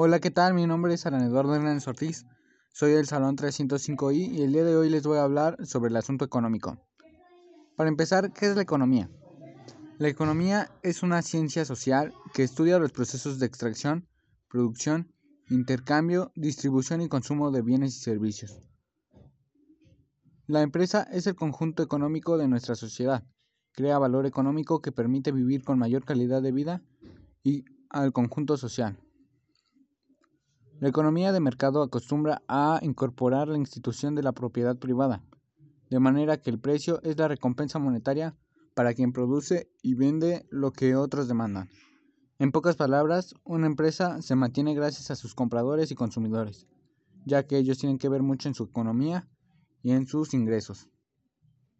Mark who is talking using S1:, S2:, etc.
S1: Hola, ¿qué tal? Mi nombre es Alan Eduardo Hernández Ortiz. Soy del Salón 305I y el día de hoy les voy a hablar sobre el asunto económico. Para empezar, ¿qué es la economía? La economía es una ciencia social que estudia los procesos de extracción, producción, intercambio, distribución y consumo de bienes y servicios. La empresa es el conjunto económico de nuestra sociedad. Crea valor económico que permite vivir con mayor calidad de vida y al conjunto social. La economía de mercado acostumbra a incorporar la institución de la propiedad privada, de manera que el precio es la recompensa monetaria para quien produce y vende lo que otros demandan. En pocas palabras, una empresa se mantiene gracias a sus compradores y consumidores, ya que ellos tienen que ver mucho en su economía y en sus ingresos.